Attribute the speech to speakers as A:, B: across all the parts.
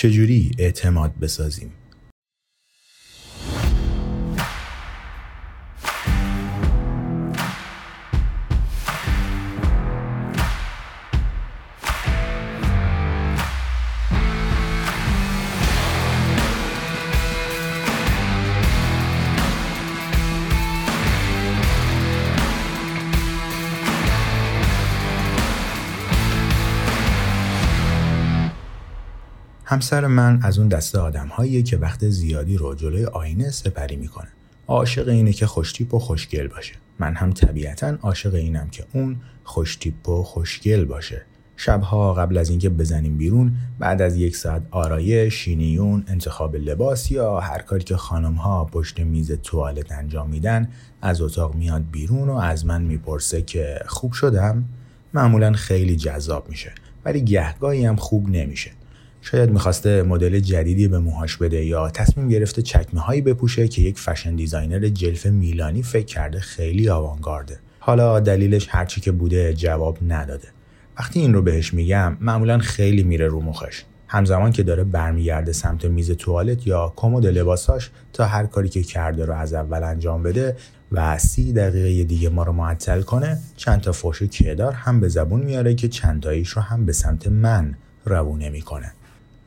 A: چجوری اعتماد بسازیم؟ همسر من از اون دسته آدم که وقت زیادی رو جلوی آینه سپری می‌کنه. عاشق اینه که خوشتیپ و خوشگل باشه. من هم طبیعتا عاشق اینم که اون خوشتیپ و خوشگل باشه. شبها قبل از اینکه بزنیم بیرون بعد از یک ساعت آرایش، شینیون، انتخاب لباس یا هر کاری که خانم ها پشت میز توالت انجام میدن از اتاق میاد بیرون و از من می‌پرسه که خوب شدم معمولا خیلی جذاب میشه ولی گهگاهی هم خوب نمیشه شاید می‌خواسته مدل جدیدی به موهاش بده یا تصمیم گرفته چکمه هایی بپوشه که یک fashion designer جلف میلانی فکر کرده خیلی آوانگارده. حالا دلیلش هرچی که بوده جواب نداده. وقتی این رو بهش میگم معمولا خیلی میره رو مخش. همزمان که داره برمیگرده سمت میز توالت یا کمد لباساش تا هر کاری که کرده رو از اول انجام بده و سی دقیقه دیگه ما رو معطل کنه چند تا فوش کدار هم به زبون میاره که چند تاییش رو هم به سمت من روونه می‌کنه.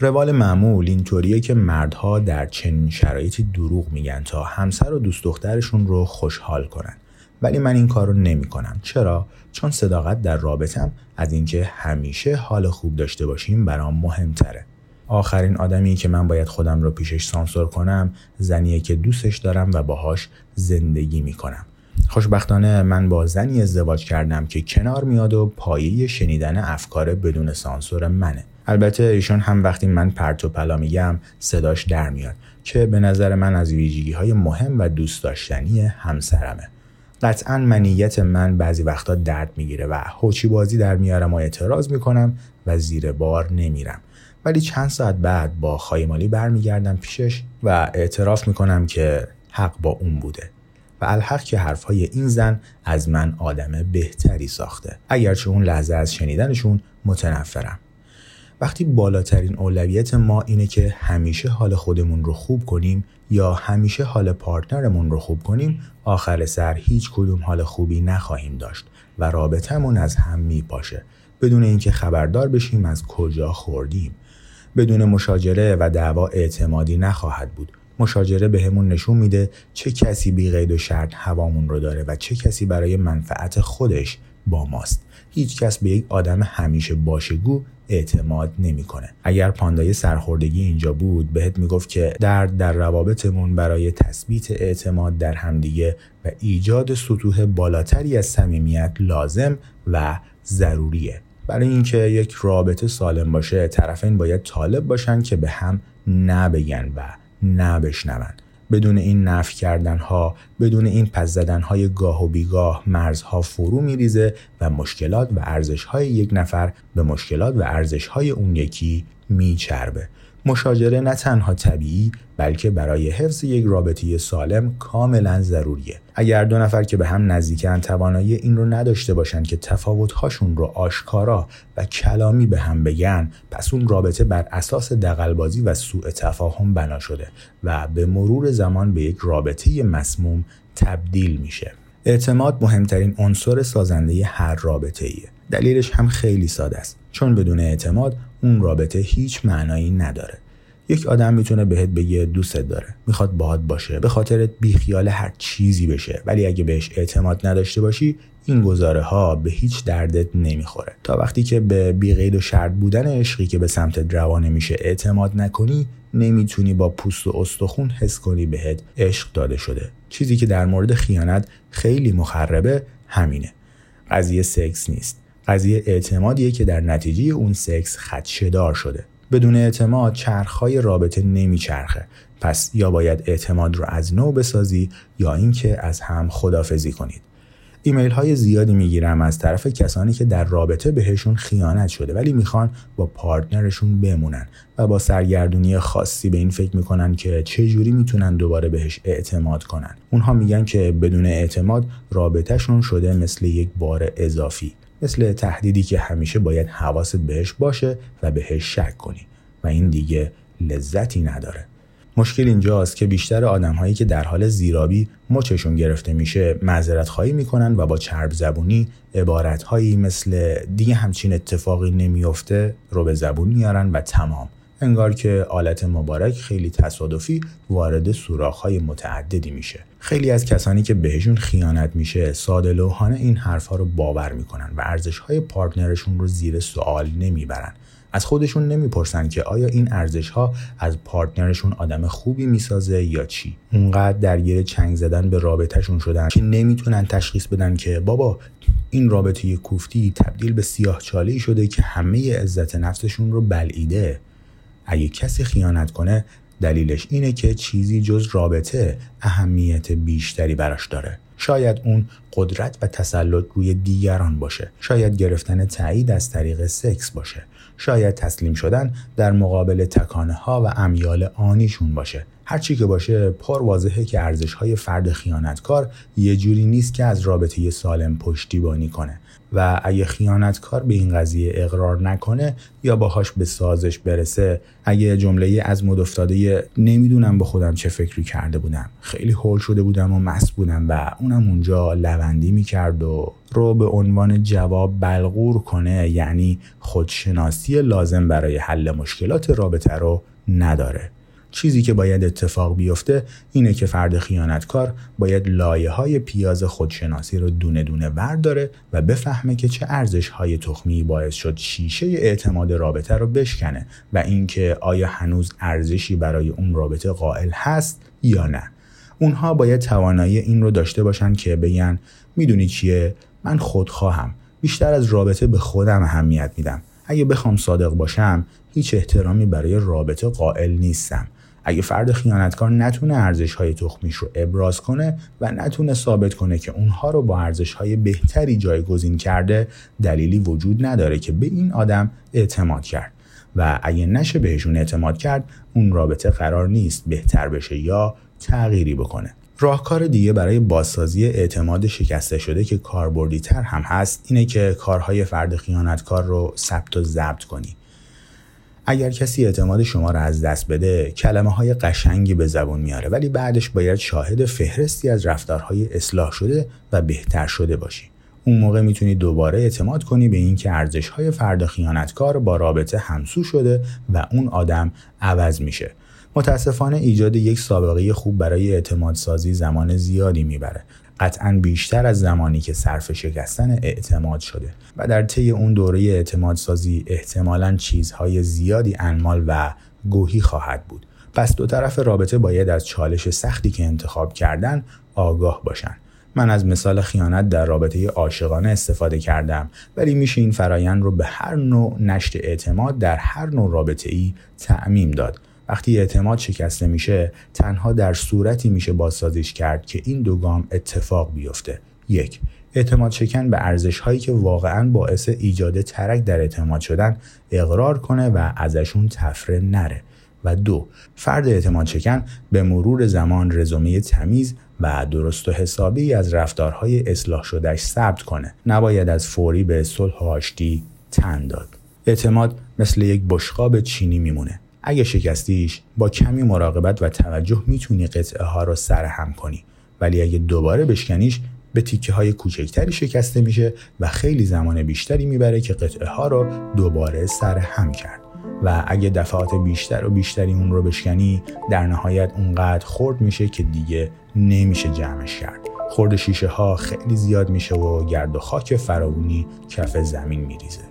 A: روال معمول اینطوریه که مردها در چنین شرایطی دروغ میگن تا همسر و دوست دخترشون رو خوشحال کنن ولی من این کار رو نمی کنم. چرا؟ چون صداقت در رابطم از اینکه همیشه حال خوب داشته باشیم برام مهمتره. آخرین آدمی که من باید خودم رو پیشش سانسور کنم زنیه که دوستش دارم و باهاش زندگی می‌کنم. خوشبختانه من با زنی ازدواج کردم که کنار میاد و پایه شنیدن افکار بدون سانسور منه. البته ایشون هم وقتی من پرت و پلا میگم صداش در میاد که به نظر من از ویژگی های مهم و دوست داشتنی همسرمه. قطعا منیت من بعضی وقتا درد می‌گیره و هوچی بازی در میارم و اعتراض می‌کنم و زیر بار نمیرم. ولی چند ساعت بعد با خایمالی برمیگردم پیشش و اعتراف می‌کنم که حق با اون بوده و الحق که حرفهای این زن از من آدم بهتری ساخته. اگرچه اون لحظه از شنیدنشون متنفرم. وقتی بالاترین اولویت ما اینه که همیشه حال خودمون رو خوب کنیم یا همیشه حال پارتنرمون رو خوب کنیم آخر سر هیچ کدوم حال خوبی نخواهیم داشت و رابطمون از هم میپاشه. بدون اینکه خبردار بشیم از کجا خوردیم. بدون مشاجره و دعوا اعتمادی نخواهد بود. مشاجره بهمون به نشون میده چه کسی بی قید و شرط هوامون رو داره و چه کسی برای منفعت خودش با ماست. هیچ کس به یک آدم همیشه باشگو اعتماد نمی‌کنه. اگر پاندای سرخوردگی اینجا بود بهت می‌گفت که درد در روابطمون برای تثبیت اعتماد در همدیگه و ایجاد سطوح بالاتری از صمیمیت لازم و ضروریه. برای اینکه یک رابطه سالم باشه طرفین باید طالب باشن که به هم نبگن و نبشنون. بدون این نفی کردن ها بدون این پس زدن های گاه و بیگاه مرزها فرو میریزه و مشکلات و ارزش های یک نفر به مشکلات و ارزش های اون یکی میچربه. مشاجره نه تنها طبیعی بلکه برای حفظ یک رابطه سالم کاملا ضروریه. اگر دو نفر که به هم نزدیکن توانایی این رو نداشته باشند که تفاوتهاشون رو آشکارا و کلامی به هم بگن پس اون رابطه بر اساس دقلبازی و سوء تفاهم بنا شده و به مرور زمان به یک رابطه مسموم تبدیل میشه. اعتماد مهمترین عنصر سازنده هر رابطه ایه. دلیلش هم خیلی ساده است. چون بدون اعتماد اون رابطه هیچ معنایی نداره. یک آدم می‌تونه بهت بگه دوستت داره. می‌خواد باهات باشه. به خاطر بیخیال هر چیزی بشه. ولی اگه بهش اعتماد نداشته باشی این گزاره ها به هیچ دردت نمی‌خوره. تا وقتی که به بیقید و شرط بودن عشقی که به سمت روانه میشه اعتماد نکنی نمی‌تونی با پوست و استخون حس کنی بهت عشق داده شده. چیزی که در مورد خیانت خیلی مخربه همینه. قضیه سکس نیست. قضیه اعتمادیه که در نتیجه اون سکس خدشدار شده. بدون اعتماد چرخهای رابطه نمیچرخه. پس یا باید اعتماد رو از نو بسازی یا اینکه از هم خدافزی کنید. ایمیل های زیادی می‌گیرم از طرف کسانی که در رابطه بهشون خیانت شده ولی می‌خوان با پارتنرشون بمونن و با سرگردونی خاصی به این فکر می‌کنن که چه جوری می‌تونن دوباره بهش اعتماد کنن. اونها میگن که بدون اعتماد رابطهشون شده مثل یک بار اضافی. مثل تهدیدی که همیشه باید حواست بهش باشه و بهش شک کنی و این دیگه لذتی نداره. مشکل اینجاست که بیشتر آدم هایی که در حال زیرابی مچشون گرفته میشه معذرت خواهی می‌کنن و با چرب زبونی عبارت هایی مثل دیگه همچین اتفاقی نمیافته رو به زبون میارن و تمام. انگار که آلت مبارک خیلی تصادفی وارد های متعددی میشه. خیلی از کسانی که بهشون خیانت میشه ساده لوحانه این حرفها رو باور می‌کنن و ارزش های پارتنرشون رو زیر سوال نمی‌برن. از خودشون نمی‌پرسن که آیا این ارزش ها از پارتنرشون آدم خوبی می‌سازه یا چی. اونقدر درگیر چنگ زدن به رابطهشون شدن که نمی‌تونن تشخیص بدن که بابا این رابطه کوفتی تبدیل به سیاه چاله شده که همه عزت نفسشون رو بلعیده. اگه کسی خیانت کنه دلیلش اینه که چیزی جز رابطه اهمیت بیشتری براش داره. شاید اون قدرت و تسلط روی دیگران باشه. شاید گرفتن تایید از طریق سکس باشه. شاید تسلیم شدن در مقابل تکانه ها و امیال آنیشون باشه. هرچی که باشه پر واضحه که ارزش های فرد خیانتکار یه جوری نیست که از رابطه سالم پشتیبانی کنه. و اگه خیانتکار به این قضیه اقرار نکنه یا باهاش به سازش برسه اگه جمله از مد افتاده نمی‌دونم به خودم چه فکری کرده بودم. خیلی هول شده بودم و مست بودم و اونم اونجا لوندی می‌کرد و رو به عنوان جواب بلغور کنه یعنی خودشناسی لازم برای حل مشکلات رابطه رو نداره. چیزی که باید اتفاق بیفته اینه که فرد خیانتکار باید لایه های پیاز خودشناسی رو دونه دونه ورداره و بفهمه که چه ارزش های تخمی باعث شد شیشه اعتماد رابطه رو بشکنه و اینکه آیا هنوز ارزشی برای اون رابطه قائل هست یا نه. اونها باید توانایی این رو داشته باشن که بگن می‌دونی چیه من خودخواهم. بیشتر از رابطه به خودم اهمیت میدم. اگه بخوام صادق باشم هیچ احترامی برای رابطه قائل نیستم. اگه فرد خیانتکار نتونه ارزش های تخمیش رو ابراز کنه و نتونه ثابت کنه که اونها رو با ارزش های بهتری جایگزین کرده دلیلی وجود نداره که به این آدم اعتماد کرد. و اگه نشه بهشون اعتماد کرد اون رابطه قرار نیست بهتر بشه یا تغییری بکنه. راهکار دیگه برای بازسازی اعتماد شکسته شده که کاربردی تر هم هست اینه که کارهای فرد خیانتکار رو ثبت و ضبط کنی. اگر کسی اعتماد شما را از دست بده کلمه های قشنگی به زبون میاره ولی بعدش باید شاهد فهرستی از رفتارهای اصلاح شده و بهتر شده باشی. اون موقع می‌تونی دوباره اعتماد کنی به اینکه ارزش های فرد خیانتکار با رابطه همسو شده و اون آدم عوض میشه. متاسفانه ایجاد یک سابقه خوب برای اعتماد سازی زمان زیادی می‌بره. قطعا بیشتر از زمانی که صرف شکستن اعتماد شده و در طی اون دوره اعتماد سازی احتمالا چیزهای زیادی انمال و گوهی خواهد بود. پس دو طرف رابطه باید از چالش سختی که انتخاب کردن آگاه باشن. من از مثال خیانت در رابطه عاشقانه استفاده کردم ولی میشه این فرایند رو به هر نوع نشت اعتماد در هر نوع رابطه ای تعمیم داد. وقتی اعتماد شکسته میشه تنها در صورتی میشه بازسازیش کرد که این دو گام اتفاق بیفته. یک اعتماد شکن به ارزش هایی که واقعا باعث ایجاد ترک در اعتماد شدن اقرار کنه و ازشون تفره نره. و دو فرد اعتماد شکن به مرور زمان رزومه تمیز و درست و حسابی از رفتارهای اصلاح شدهش ثبت کنه. نباید از فوری به صلح و تن داد. اعتماد مثل یک بشقاب چینی میمونه. اگه شکستیش با کمی مراقبت و توجه می‌تونی قطعه ها رو سرهم کنی. ولی اگه دوباره بشکنیش به تیکه های کوچکتری شکسته میشه و خیلی زمان بیشتری می‌بره که قطعه ها رو دوباره سرهم کرد. و اگه دفعات بیشتر و بیشتری اون رو بشکنی در نهایت اونقدر خورد میشه که دیگه نمیشه جمعش کرد. خورد شیشه ها خیلی زیاد میشه و گرد و خاک فراونی کف زمین میریزه.